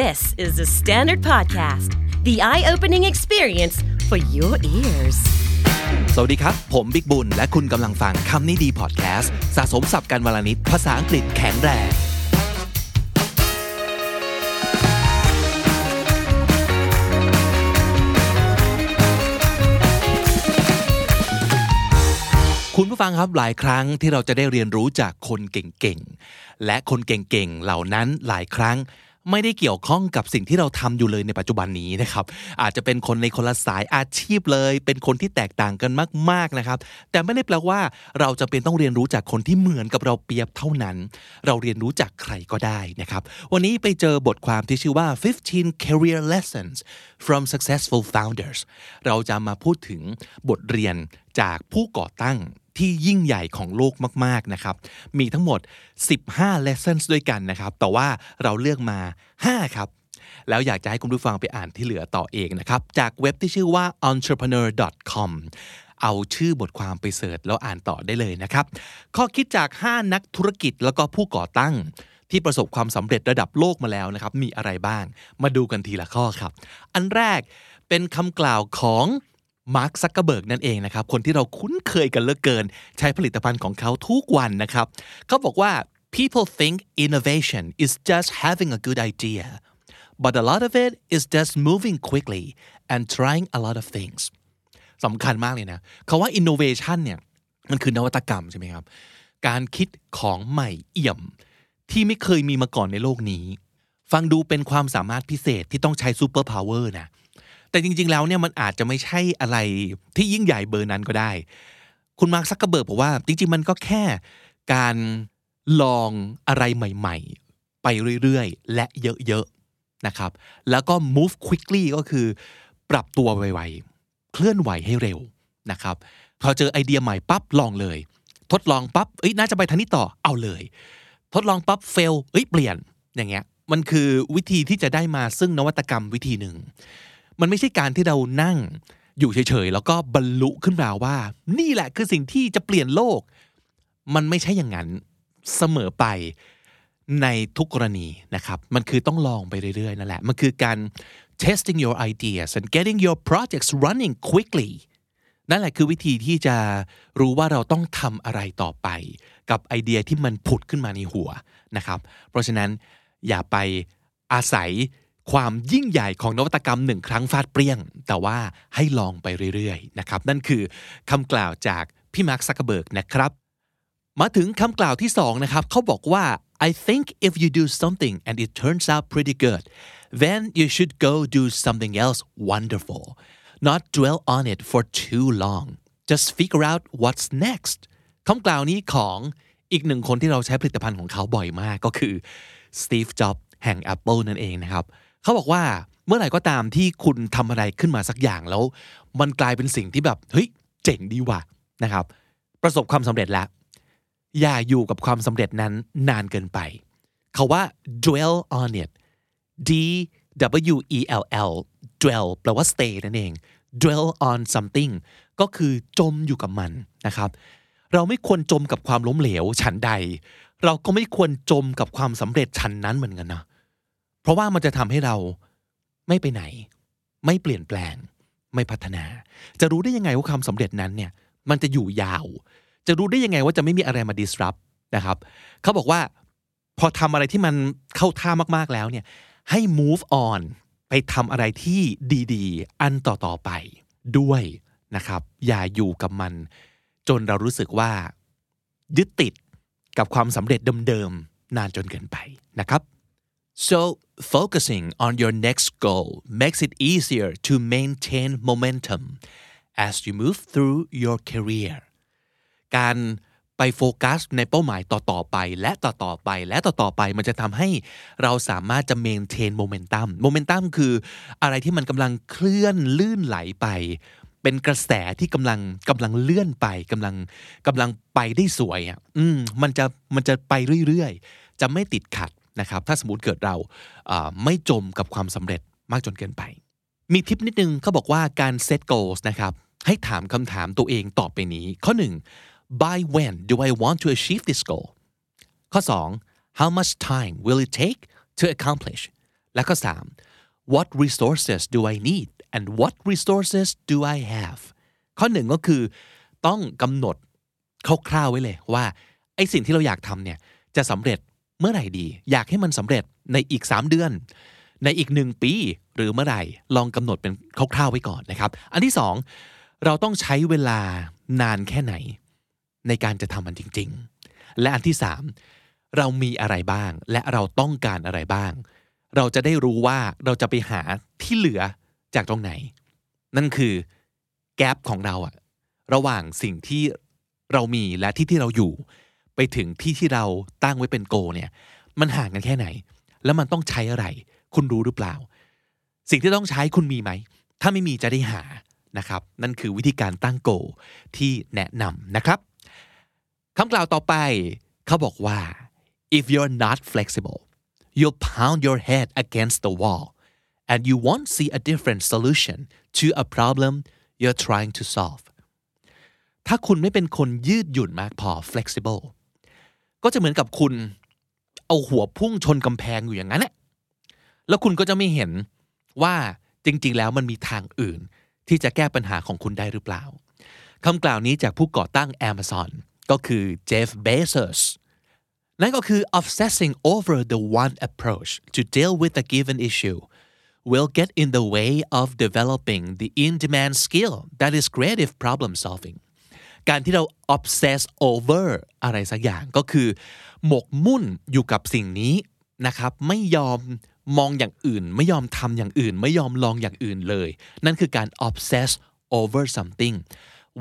This is the Standard Podcast, the eye opening experience for your ears. สวัสดีครับ ผมบิ๊กบุญ และคุณกำลังฟังคำนี้ดีพอดแคสต์สะสมสับกันวลนิดภาษาอังกฤษแข็งแรงคุณผู้ฟังครับหลายครั้งที่เราจะได้เรียนรู้จากคนเก่งๆ และคนเก่งๆ เหล่านั้นหลายครั้ง ไม่ได้เกี่ยวข้องกับสิ่งที่เราทำอยู่เลยในปัจจุบันนี้นะครับ อาจจะเป็นคนในคนละสายอาชีพเลย เป็นคนที่แตกต่างกันมาก ๆนะครับ แต่ไม่ได้แปลว่า เราจะเป็นต้องเรียนรู้จากคนที่เหมือนกับเราเปรียบเท่านั้น เราเรียนรู้จากใครก็ได้นะครับ วันนี้ไปเจอบทความที่ชื่อว่า 15 career lessons from successful founders เราจะมาพูดถึงบทเรียนจากผู้ก่อตั้ง ที่ยิ่งใหญ่ของโลกมากๆนะครับ มีทั้งหมด 15 lessons ด้วยกันนะครับ แต่ว่าเราเลือกมา 5 ครับ แล้วอยากจะให้คุณผู้ฟังไปอ่านที่เหลือต่อเองนะครับ จากเว็บที่ชื่อว่า entrepreneur.com เอาชื่อบทความไปเสิร์ชแล้วอ่านต่อได้เลยนะครับ ข้อคิดจาก 5 นักธุรกิจแล้วก็ผู้ก่อตั้งที่ประสบความสำเร็จระดับโลกมาแล้วนะครับ มีอะไรบ้าง มาดูกันทีละข้อครับ อันแรกเป็นคำกล่าวของ มาร์คซักเกอร์เบิร์กนั่นเองนะครับ คนที่เราคุ้นเคยกันเหลือเกิน ใช้ผลิตภัณฑ์ของเขาทุกวันนะครับ เขาบอกว่า people think innovation is just having a good idea but a lot of it is just moving quickly and trying a lot of things สำคัญมากเลยนะเขาว่า innovation เนี่ย มันคือนวัตกรรมใช่ไหมครับ การคิดของใหม่เอี่ยม ที่ไม่เคยมีมาก่อนในโลกนี้ ฟังดูเป็นความสามารถพิเศษที่ต้องใช้ superpower นะ แต่จริง ๆ แล้วเนี่ยมันอาจจะไม่ใช่อะไรที่ยิ่งใหญ่เบอร์นั้นก็ได้ คุณมาร์คซักเกอร์เบิร์กบอกว่า จริง ๆ มันก็แค่การลองอะไรใหม่ ๆ ไปเรื่อย ๆ และเยอะ ๆ นะครับ แล้วก็ move quickly ก็คือ ปรับตัวไวๆ เคลื่อนไหวให้เร็วนะครับ พอเจอไอเดียใหม่ปั๊บลองเลย ทดลองปั๊บเอ้ยน่าจะไปทางนี้ต่อเอาเลย ทดลองปั๊บเฟลเอ้ยเปลี่ยนอย่างเงี้ยมันคือวิธีที่จะได้มาซึ่งนวัตกรรมวิธีหนึ่ง มันไม่ใช่การที่เรานั่ง อยู่เฉยๆแล้วก็บรรลุขึ้นมาว่า นี่แหละคือสิ่งที่จะเปลี่ยนโลก มันไม่ใช่อย่างนั้นเสมอไปในทุกกรณีนะครับ มันคือต้องลองไปเรื่อยๆนั่นแหละ มันคือการ testing your ideas and getting your projects running quickly นั่นแหละคือวิธีที่จะรู้ว่าเราต้องทำอะไรต่อไป กับไอเดียที่มันผุดขึ้นมาในหัวนะครับ เพราะฉะนั้นอย่าไปอาศัย ความยิ่งใหญ่ของนวัตกรรมหนึ่งครั้งฟาดเปรี้ยง แต่ว่าให้ลองไปเรื่อยๆนะครับนั่นคือคำกล่าวจากพี่มาร์คซักเกอร์เบิร์กนะครับ มาถึงคำกล่าวที่สองนะครับเขาบอกว่า I think if you do something and it turns out pretty good then you should go do something else wonderful not dwell on it for too long just figure out what's next คำกล่าวนี้ของอีกหนึ่งคนที่เราใช้ผลิตภัณฑ์ของเขาบ่อยมากก็คือ Steve Jobs แห่ง Apple นั่นเองนะครับ เขาบอกว่าเมื่อไหร่ก็ตามที่คุณทำอะไรขึ้นมาสักอย่างแล้ว มันกลายเป็นสิ่งที่แบบเฮ้ยเจ๋งดีว่ะนะครับ ประสบความสำเร็จแล้ว อย่าอยู่กับความสำเร็จนั้นนานเกินไปเขาว่า dwell on it D W E L L dwell แปลว่า stay นั่นเอง dwell on something ก็คือจมอยู่กับมันนะครับ เราไม่ควรจมกับความล้มเหลวฉันใด เราก็ไม่ควรจมกับความสำเร็จฉันนั้นเหมือนกันนะ เพราะว่ามันจะทำให้เราไม่ไปไหน ไม่เปลี่ยนแปลง ไม่พัฒนา จะรู้ได้ยังไงว่าความสำเร็จนั้นเนี่ย มันจะอยู่ยาว จะรู้ได้ยังไงว่าจะไม่มีอะไรมา disrupt นะครับ เขาบอกว่า พอทำอะไรที่มันเข้าท่ามากๆแล้วเนี่ย ให้ move on ไปทำอะไรที่ดีๆ อันต่อๆไปด้วยนะครับ อย่าอยู่กับมัน จนเรารู้สึกว่า ยึดติดกับความสำเร็จเดิมๆ นานจนเกินไปนะครับ so focusing on your next goal makes it easier to maintain momentum as you move through your career การไปโฟกัสในเป้าหมายต่อๆไป และต่อๆไปและต่อๆไปมันจะทำให้เราสามารถจะ maintain momentum momentum คืออะไรที่มันกำลังเคลื่อนลื่นไหลไป เป็นกระแสที่กำลังกำลังเลื่อนไปกำลังกำลังไปได้สวยอะอืมมันจะมันจะไปเรื่อยๆ จะไม่ติดขัด นะครับถ้าสมมติเกิดเราไม่จมกับความสำเร็จมากจนเกินไป มีทิปนิดนึงเขาบอกว่าการ set goals นะครับให้ถามคำถามตัวเองต่อไปนี้ ข้อหนึ่ง by when do I want to achieve this goal ข้อ 2 how much time will it take to accomplish และก็3 what resources do I need and what resources do I have ข้อหนึ่งก็คือต้องกำหนดคร่าวๆไว้เลยว่าไอสิ่งที่เราอยากทำเนี่ยจะสำเร็จ เมื่อไหร่ดี อยากให้มันสำเร็จในอีก 3 เดือน ในอีกหนึ่งปี หรือเมื่อไหร่ลองกำหนดเป็นคร่าวๆไว้ก่อนนะครับ อันที่สองเราต้องใช้เวลานานแค่ไหน ในการจะทำมันจริง ๆ และอันที่สามเรามีอะไรบ้าง และเราต้องการอะไรบ้าง เราจะได้รู้ว่าเราจะไปหาที่เหลือจากตรงไหน นั่นคือแกลบของเราอะระหว่างสิ่งที่เรามีและที่ที่เราอยู่ ไปถึงที่ที่เราตั้งไว้เป็นโกเนี่ยมันห่างกันแค่ไหน แล้วมันต้องใช้อะไร คุณรู้หรือเปล่า สิ่งที่ต้องใช้คุณมีไหม ถ้าไม่มีจะได้หานะครับ นั่นคือวิธีการตั้งโกที่แนะนำนะครับคำกล่าวต่อไปเขาบอกว่า if you're not flexible you'll pound your head against the wall and you won't see a different solution to a problem you're trying to solve ถ้าคุณไม่เป็นคนยืดหยุ่นมากพอ flexible ก็จะเหมือนกับคุณเอาหัวพุ่งชนกำแพงอยู่อย่างนั้นแหละแล้วคุณก็จะไม่เห็นว่าจริง ๆ แล้วมันมีทางอื่น ที่จะแก้ปัญหาของคุณได้หรือเปล่าคำกล่าวนี้จากผู้ก่อตั้ง Amazon ก็คือเจฟเบโซสนั่นก็คือ obsessing over the one approach to deal with a given issue will get in the way of developing the in-demand skill that is creative problem solving การที่เรา obsess over อะไรสักอย่างก็คือ หมกมุ่นอยู่กับสิ่งนี้นะครับไม่ยอมมองอย่างอื่น ไม่ยอมทำอย่างอื่น ไม่ยอมลองอย่างอื่นเลย นั่นคือการ obsess over something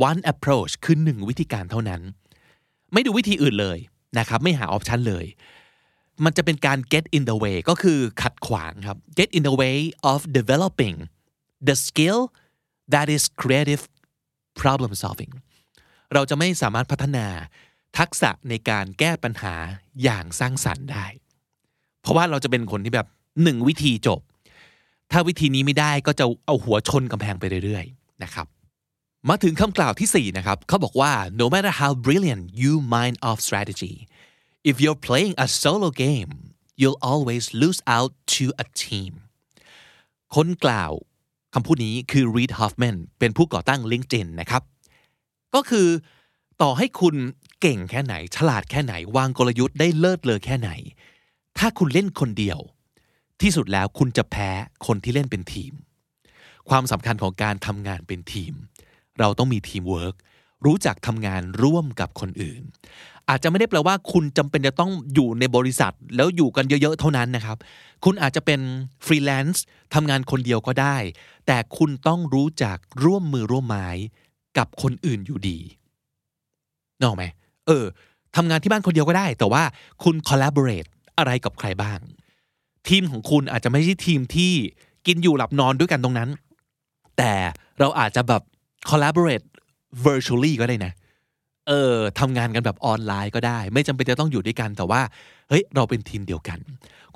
one approach คือหนึ่งวิธีการเท่านั้น ไม่ดูวิธีอื่นเลยนะครับไม่หาออปชันเลย มันจะเป็นการ get in the way ก็คือขัดขวางครับ get in the way of developing the skill that is creative problem solving เราจะไม่สามารถพัฒนาทักษะในการแก้ปัญหาอย่างสร้างสรรค์ได้ เพราะว่าเราจะเป็นคนที่แบบหนึ่งวิธีจบ ถ้าวิธีนี้ไม่ได้ก็จะเอาหัวชนกำแพงไปเรื่อยๆนะครับ มาถึงคำกล่าวที่ 4 นะครับเขาบอกว่า no matter how brilliant you mind of strategy if you're playing a solo game you'll always lose out to a team คนกล่าวคำพูดนี้คือ Reid Hoffman เป็นผู้ก่อตั้ง LinkedIn นะครับ ก็คือต่อให้คุณเก่งแค่ไหน ฉลาดแค่ไหน วางกลยุทธ์ได้เลิศเลอแค่ไหน ถ้าคุณเล่นคนเดียว ที่สุดแล้วคุณจะแพ้คนที่เล่นเป็นทีม ความสำคัญของการทำงานเป็นทีม เราต้องมีทีมเวิร์กรู้จักทำงานร่วมกับคนอื่น อาจจะไม่ได้แปลว่าคุณจำเป็นจะต้องอยู่ในบริษัท แล้วอยู่กันเยอะๆเท่านั้นนะครับ คุณอาจจะเป็นฟรีแลนซ์ทำงานคนเดียวก็ได้ แต่คุณต้องรู้จักร่วมมือร่วมไม้ กับคนอื่นอยู่ดีนอกไหมเออทำงานที่บ้านคนเดียวก็ได้ แต่ว่าคุณ collaborate อะไรกับใครบ้าง ทีมของคุณอาจจะไม่ใช่ทีมที่กินอยู่หลับนอนด้วยกันตรงนั้น แต่เราอาจจะแบบ collaborate virtually ก็ได้นะ เออทำงานกันแบบออนไลน์ก็ได้ ไม่จำเป็นจะต้องอยู่ด้วยกัน แต่ว่า เฮ้ย เราเป็นทีมเดียวกัน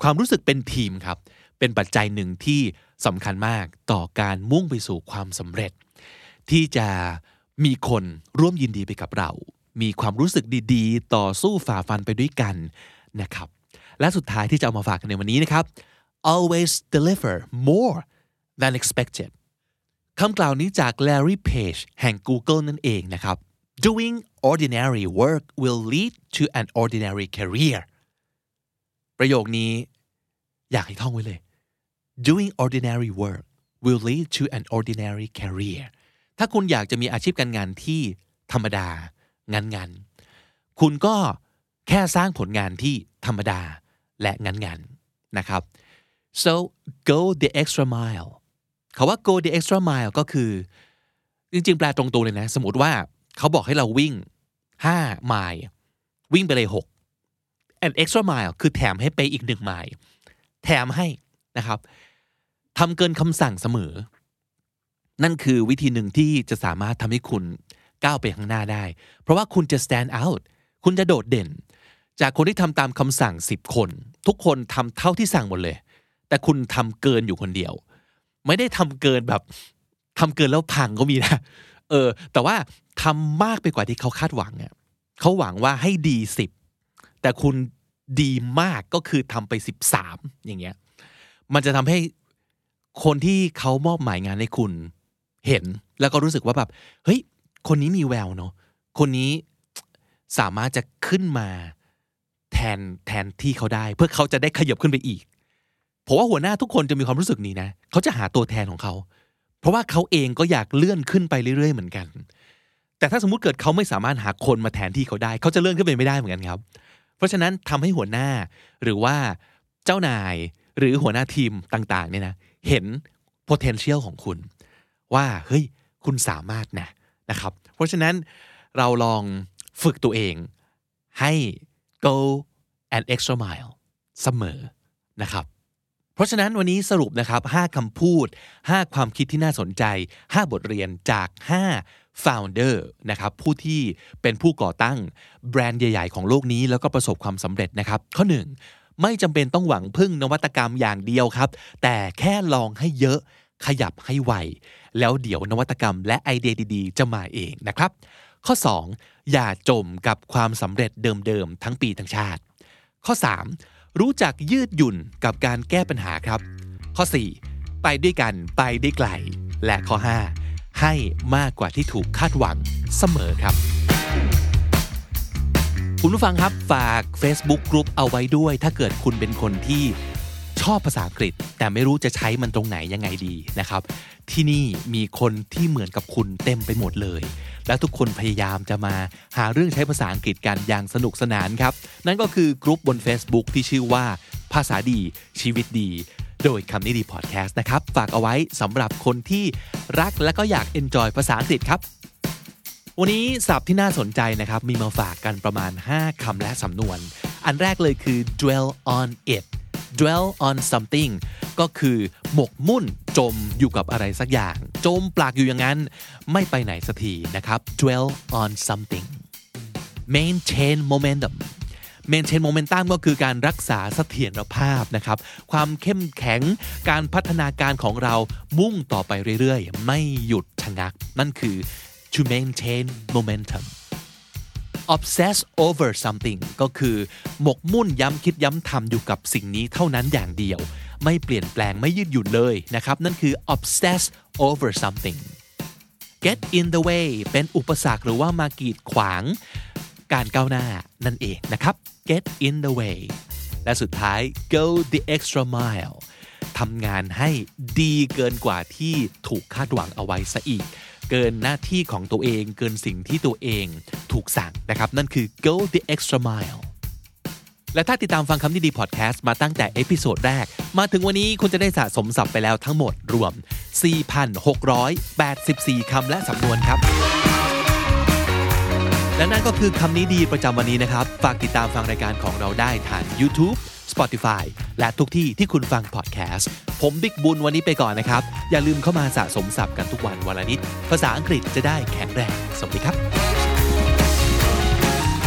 ความรู้สึกเป็นทีมครับ เป็นปัจจัยหนึ่งที่สำคัญมากต่อการมุ่งไปสู่ความสำเร็จ ที่จะมีคนร่วมยินดีไปกับเรา มีความรู้สึกดีๆ ต่อสู้ฝ่าฟันไปด้วยกันนะครับ และสุดท้ายที่จะเอามาฝากกันในวันนี้นะครับ always deliver more than expected คำกล่าวนี้จาก Larry Page แห่ง Google นั่นเองนะครับ doing ordinary work will lead to an ordinary career ประโยคนี้อยากให้ท่องไว้เลย doing ordinary work will lead to an ordinary career ถ้าคุณอยากจะมีอาชีพการงานที่ธรรมดางานงานคุณก็แค่สร้างผลงานที่ธรรมดาและงานงานนะครับ so go the extra mile คาว่า go the extra mile ก็คือ จริงๆ แปลตรงตัวเลยนะ สมมติว่าเขาบอกให้เราวิ่ง 5 ไมล์วิ่งไปเลย 6 and extra mile คือแถมให้ไปอีกหนึ่งไมล์แถมให้นะครับทำเกินคำสั่งเสมอ นั่นคือวิธีหนึ่งที่จะสามารถทำให้คุณก้าวไปข้างหน้าได้ เพราะว่าคุณจะ stand out คุณจะโดดเด่น จากคนที่ทำตามคำสั่ง 10 คน ทุกคนทำเท่าที่สั่งหมดเลย แต่คุณทำเกินอยู่คนเดียว ไม่ได้ทำเกินแบบทำเกินแล้วพังก็มีนะ เออ แต่ว่าทำมากไปกว่าที่เขาคาดหวังเนี่ยเขาหวังว่าให้ดีสิบแต่คุณดีมากก็คือทำไปสิบสามอย่างเงี้ย มันจะทำให้คนที่เขามอบหมายงานให้คุณ เห็นแล้วก็รู้สึกว่าแบบเฮ้ยคนนี้มีแววเนาะคนนี้สามารถจะขึ้นมาแทนแทนที่เขาได้ เพื่อเขาจะได้ขยับขึ้นไปอีกผมว่าหัวหน้าทุกคนจะมีความรู้สึกนี้นะเขาจะหาตัวแทนของเขา เพราะว่าเขาเองก็อยากเลื่อนขึ้นไปเรื่อยๆเหมือนกัน แต่ถ้าสมมติเกิดเขาไม่สามารถหาคนมาแทนที่เขาได้ เขาจะเลื่อนขึ้นไปไม่ได้เหมือนกันครับ เพราะฉะนั้นทำให้หัวหน้าหรือว่าเจ้านายหรือหัวหน้าทีมต่างๆเนี่ยนะเห็น potential ของคุณ ว่าเฮ้ยคุณสามารถนะนะครับ เพราะฉะนั้นเราลองฝึกตัวเองให้ go an extra mile เสมอนะครับ เพราะฉะนั้นวันนี้สรุปนะครับ 5คำพูด 5 ความคิดที่น่าสนใจ 5 บทเรียนจาก 5 founder นะครับ ผู้ที่เป็นผู้ก่อตั้งแบรนด์ใหญ่ ๆ ของโลกนี้ แล้วก็ประสบความสำเร็จนะครับ ข้อ 1 ไม่จำเป็นต้องหวังพึ่งนวัตกรรมอย่างเดียวครับ แต่แค่ลองให้เยอะ ขยับให้ไว แล้วเดี๋ยวนวัตกรรมและไอเดียดีๆ จะมาเองนะครับ ข้อ 2 อย่าจมกับความสำเร็จเดิมๆ ทั้งปีทั้งชาติ ข้อ 3 รู้จักยืดหยุ่นกับการแก้ปัญหาครับ ข้อ 4 ไปด้วยกันไปได้ไกล และข้อ 5 ให้มากกว่าที่ถูกคาดหวังเสมอครับคุณผู้ฟังครับฝาก Facebook Group เอาไว้ด้วย ถ้าเกิดคุณเป็นคนที่ อบภาษาอังกฤษ แต่ไม่รู้จะใช้มันตรงไหนยังไงดีนะครับ ที่นี่มีคนที่เหมือนกับคุณเต็มไปหมดเลย และทุกคนพยายามจะมาหาเรื่องใช้ภาษาอังกฤษกันอย่างสนุกสนานครับ นั่นก็คือกลุ่มบน Facebook ที่ชื่อว่า ภาษาดีชีวิตดี โดยคำนี้ดีพอดแคสต์นะครับ ฝากเอาไว้สำหรับคนที่รักและก็อยากเอนจอยภาษาอังกฤษครับวันนี้ศัพท์ที่น่าสนใจนะครับ มีมาฝากกันประมาณ 5 คำและสำนวน อันแรกเลยคือ dwell on it dwell on something ก็คือหมกมุ่นจมอยู่กับอะไรสักอย่าง จมปลากอยู่อย่างนั้น ไม่ไปไหนสักทีนะครับ dwell on something maintain momentum maintain momentum ก็คือการรักษาเสถียรภาพนะครับ ความเข้มแข็งการพัฒนาการของเรามุ่งต่อไปเรื่อยๆ ไม่หยุดชะงัก นั่นคือ to maintain momentum obsess over something ก็คือหมกมุ่นย้ำคิดย้ำทำอยู่กับสิ่งนี้เท่านั้นอย่างเดียว ไม่เปลี่ยนแปลงไม่ยืดหยุ่นเลยนะครับ นั่นคือ obsess over something get in the way เป็นอุปสรรคหรือว่ามากีดขวาง การก้าวหน้านั่นเองนะครับ get in the way และสุดท้าย go the extra mile ทำงานให้ดีเกินกว่าที่ถูกคาดหวังเอาไว้ซะอีก เกินหน้าที่ของตัวเอง เกินสิ่งที่ตัวเอง ถูกสั่งนะครับ นั่นคือ go the extra mile และถ้าติดตามฟังคำนี้ดีพอดแคสต์มาตั้งแต่ episode แรก มาถึงวันนี้คุณจะได้สะสมศัพท์ไปแล้วทั้งหมดรวม 4,684 คำและสำนวนครับ และนั่นก็คือคำนี้ดีประจำวันนี้นะครับ ฝากติดตามฟังรายการของเราได้ทาง YouTube Spotify และทุกที่ที่คุณฟังพอดแคสต์ ผมบิ๊กบุญวันนี้ไปก่อนนะครับ อย่าลืมเข้ามาสะสมศัพท์กันทุกวันวันละนิด ภาษาอังกฤษจะได้แข็งแรง สวัสดีครับ